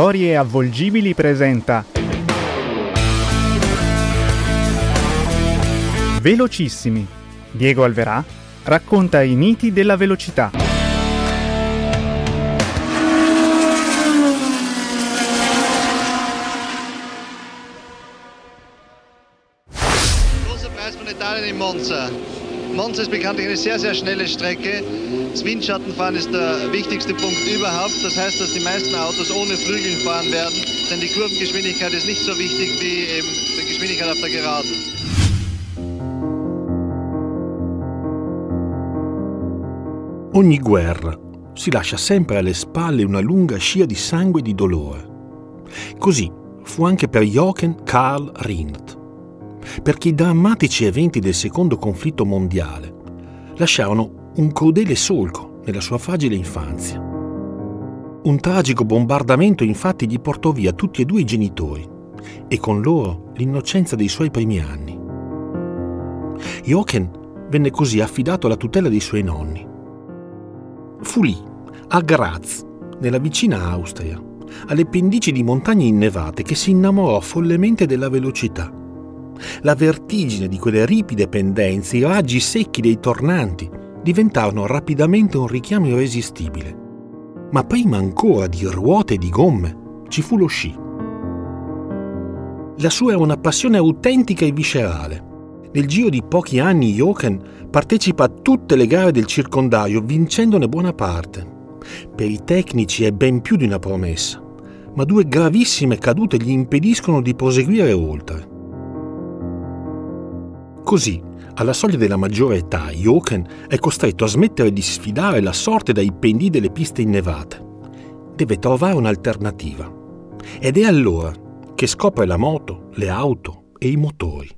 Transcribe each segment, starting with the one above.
Storie avvolgibili presenta Velocissimi. Diego Alverà racconta i miti della velocità. Preis von Italien in Monza. Monza ist bekanntlich eine sehr, sehr schnelle Strecke. Das Windschattenfahren ist der wichtigste Punkt überhaupt. Das heißt, dass die meisten Autos ohne Flügeln fahren werden, denn die Kurvengeschwindigkeit ist nicht so wichtig wie eben die Geschwindigkeit auf der Geraden. Ogni guerra si lascia sempre alle spalle una lunga scia di sangue e di dolore. Così fu anche per Jochen Karl Rindt, perché i drammatici eventi del secondo conflitto mondiale lasciarono un crudele solco nella sua fragile infanzia. Un tragico bombardamento infatti gli portò via tutti e due i genitori e con loro l'innocenza dei suoi primi anni. Jochen venne così affidato alla tutela dei suoi nonni. Fu lì, a Graz, nella vicina Austria, alle pendici di montagne innevate, che si innamorò follemente della velocità. La vertigine di quelle ripide pendenze, i raggi secchi dei tornanti, diventarono rapidamente un richiamo irresistibile. Ma prima ancora di ruote e di gomme ci fu lo sci. La sua era una passione autentica e viscerale. Nel giro di pochi anni Jochen partecipa a tutte le gare del circondario, vincendone buona parte. Per i tecnici è ben più di una promessa, ma due gravissime cadute gli impediscono di proseguire oltre. Così, alla soglia della maggiore età, Jochen è costretto a smettere di sfidare la sorte dai pendii delle piste innevate. Deve trovare un'alternativa. Ed è allora che scopre la moto, le auto e i motori.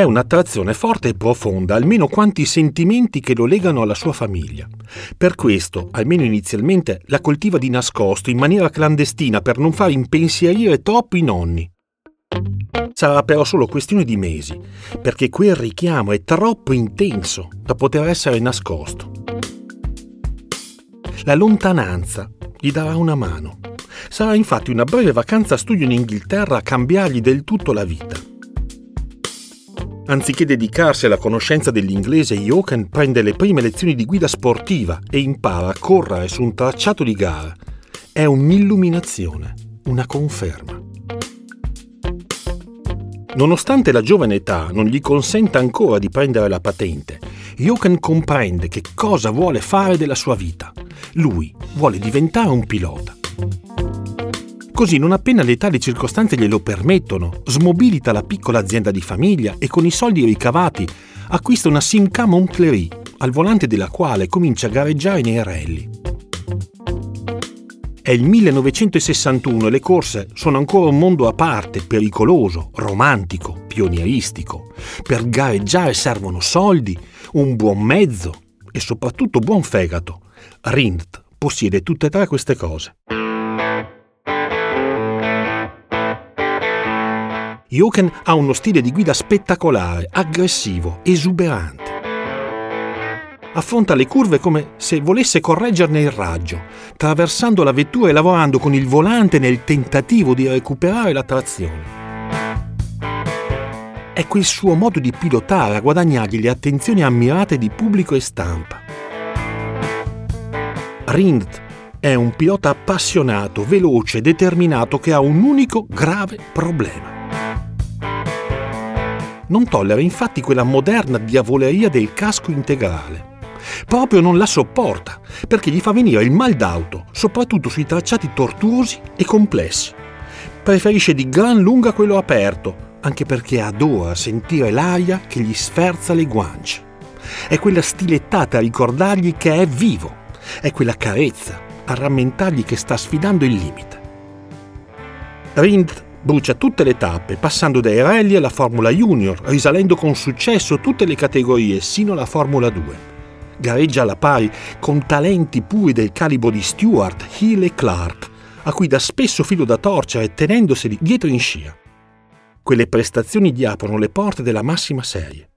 È un'attrazione forte e profonda, almeno quanti sentimenti che lo legano alla sua famiglia. Per questo, almeno inizialmente, la coltiva di nascosto, in maniera clandestina, per non far impensierire troppo i nonni. Sarà però solo questione di mesi, perché quel richiamo è troppo intenso da poter essere nascosto. La lontananza gli darà una mano. Sarà infatti una breve vacanza studio in Inghilterra a cambiargli del tutto la vita. Anziché dedicarsi alla conoscenza dell'inglese, Jochen prende le prime lezioni di guida sportiva e impara a correre su un tracciato di gara. È un'illuminazione, una conferma. Nonostante la giovane età non gli consenta ancora di prendere la patente, Jochen comprende che cosa vuole fare della sua vita. Lui vuole diventare un pilota. Così, non appena le tali circostanze glielo permettono, smobilita la piccola azienda di famiglia e con i soldi ricavati acquista una Simca Montclair, al volante della quale comincia a gareggiare nei rally. È il 1961 e le corse sono ancora un mondo a parte, pericoloso, romantico, pionieristico. Per gareggiare servono soldi, un buon mezzo e soprattutto buon fegato. Rindt possiede tutte e tre queste cose. Jochen ha uno stile di guida spettacolare, aggressivo, esuberante. Affronta le curve come se volesse correggerne il raggio, traversando la vettura e lavorando con il volante nel tentativo di recuperare la trazione. È quel suo modo di pilotare a guadagnargli le attenzioni ammirate di pubblico e stampa. Rindt è un pilota appassionato, veloce, determinato che ha un unico grave problema non tollera infatti quella moderna diavoleria del casco integrale. Proprio non la sopporta, perché gli fa venire il mal d'auto, soprattutto sui tracciati tortuosi e complessi. Preferisce di gran lunga quello aperto, anche perché adora sentire l'aria che gli sferza le guance. È quella stilettata a ricordargli che è vivo, è quella carezza a rammentargli che sta sfidando il limite. Rind Brucia tutte le tappe, passando dai rally alla Formula Junior, risalendo con successo tutte le categorie sino alla Formula 2. Gareggia alla pari con talenti puri del calibro di Stewart, Hill e Clark, a cui dà spesso filo da torcere tenendoseli dietro in scia. quelle prestazioni gli aprono le porte della massima serie.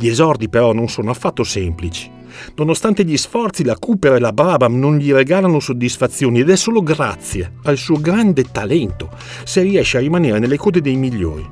Gli esordi però non sono affatto semplici. Nonostante gli sforzi, la Cooper e la Brabham non gli regalano soddisfazioni ed è solo grazie al suo grande talento se riesce a rimanere nelle code dei migliori.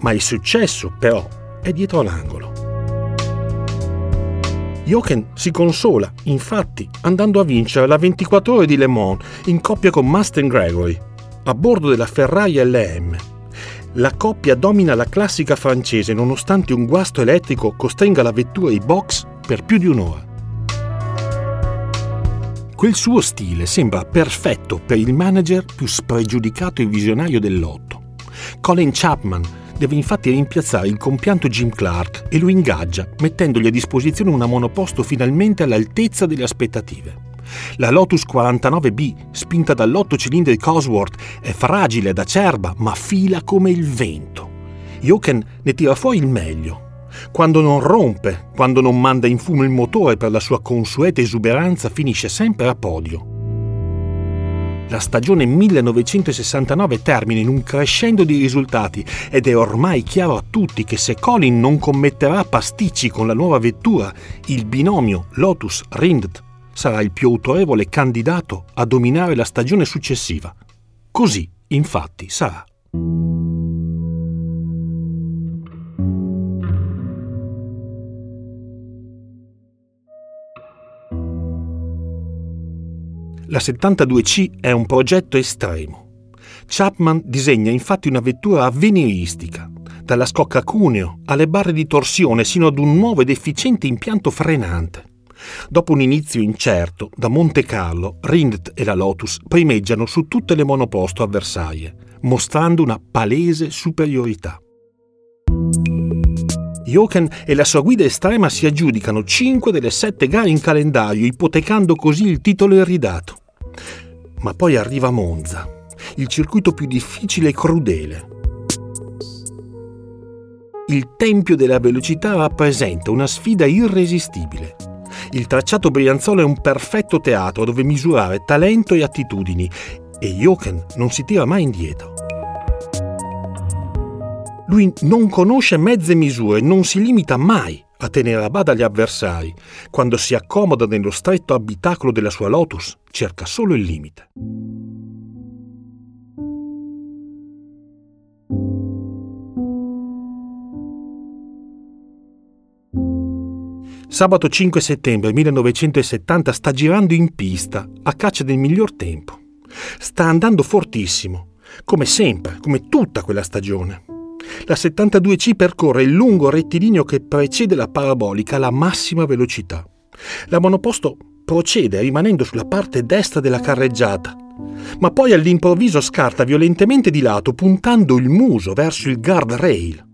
Ma il successo, però, è dietro l'angolo. Jochen si consola, infatti, andando a vincere la 24 ore di Le Mans in coppia con Mustang Gregory, a bordo della Ferrari LM la coppia domina la classica francese nonostante un guasto elettrico costringa la vettura ai box per più di un'ora. Quel suo stile sembra perfetto per il manager più spregiudicato e visionario dell'otto. Colin Chapman deve infatti rimpiazzare il compianto Jim Clark e lo ingaggia mettendogli a disposizione una monoposto finalmente all'altezza delle aspettative. La Lotus 49B, spinta dall'otto cilindri Cosworth, è fragile ed acerba, ma fila come il vento. Jochen ne tira fuori il meglio. Quando non rompe, quando non manda in fumo il motore per la sua consueta esuberanza, finisce sempre a podio. La stagione 1969 termina in un crescendo di risultati ed è ormai chiaro a tutti che se Colin non commetterà pasticci con la nuova vettura, il binomio Lotus-Rindt sarà il più autorevole candidato a dominare la stagione successiva. Così, infatti, sarà. La 72C è un progetto estremo. Chapman disegna infatti una vettura avveniristica, dalla scocca cuneo alle barre di torsione sino ad un nuovo ed efficiente impianto frenante. Dopo un inizio incerto, da Monte Carlo, Rindt e la Lotus primeggiano su tutte le monoposto avversarie, mostrando una palese superiorità. Jochen e la sua guida estrema si aggiudicano 5 delle 7 gare in calendario, ipotecando così il titolo irridato. Ma poi arriva Monza, il circuito più difficile e crudele. Il Tempio della Velocità rappresenta una sfida irresistibile. Il tracciato Brianzola è un perfetto teatro dove misurare talento e attitudini e Jochen non si tira mai indietro. Lui non conosce mezze misure, non si limita mai a tenere a bada gli avversari. Quando si accomoda nello stretto abitacolo della sua Lotus, cerca solo il limite. Sabato 5 settembre 1970 sta girando in pista a caccia del miglior tempo. Sta andando fortissimo, come sempre, come tutta quella stagione. La 72C percorre il lungo rettilineo che precede la parabolica alla massima velocità. La monoposto procede rimanendo sulla parte destra della carreggiata, ma poi all'improvviso scarta violentemente di lato puntando il muso verso il guardrail.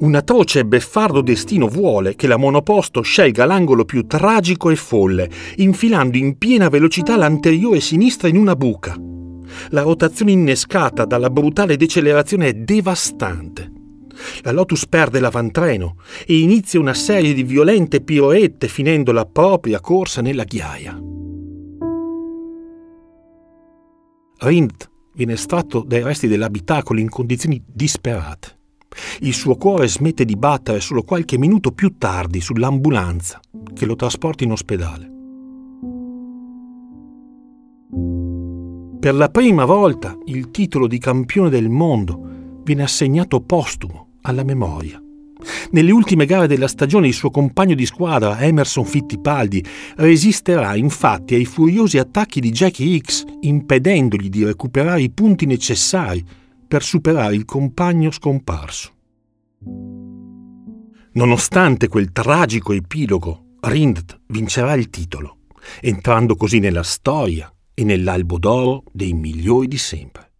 Un atroce e beffardo destino vuole che la monoposto scelga l'angolo più tragico e folle, infilando in piena velocità l'anteriore sinistra in una buca. La rotazione innescata dalla brutale decelerazione è devastante. La Lotus perde l'avantreno e inizia una serie di violente piroette finendo la propria corsa nella ghiaia. Rindt viene estratto dai resti dell'abitacolo in condizioni disperate. Il suo cuore smette di battere solo qualche minuto più tardi sull'ambulanza che lo trasporta in ospedale. Per la prima volta il titolo di campione del mondo viene assegnato postumo alla memoria. Nelle ultime gare della stagione il suo compagno di squadra, Emerson Fittipaldi, resisterà infatti ai furiosi attacchi di Jackie Hicks, impedendogli di recuperare i punti necessari per superare il compagno scomparso. Nonostante quel tragico epilogo, Rindt vincerà il titolo, entrando così nella storia e nell'albo d'oro dei migliori di sempre.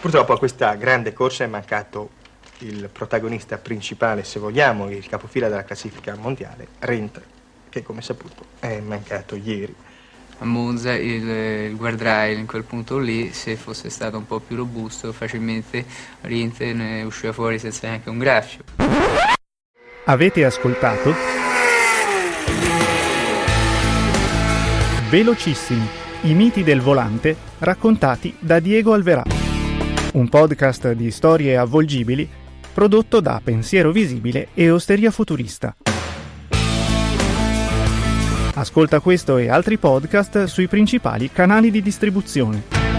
Purtroppo a questa grande corsa è mancato il protagonista principale, se vogliamo, il capofila della classifica mondiale, Rindt, che come saputo è mancato ieri a Monza il, il guardrail in quel punto lì, se fosse stato un po' più robusto, facilmente Rint ne usciva fuori senza neanche un graffio. Avete ascoltato? Velocissimi, i miti del volante raccontati da Diego Alverà. Un podcast di storie avvolgibili prodotto da Pensiero Visibile e Osteria Futurista. Ascolta questo e altri podcast sui principali canali di distribuzione.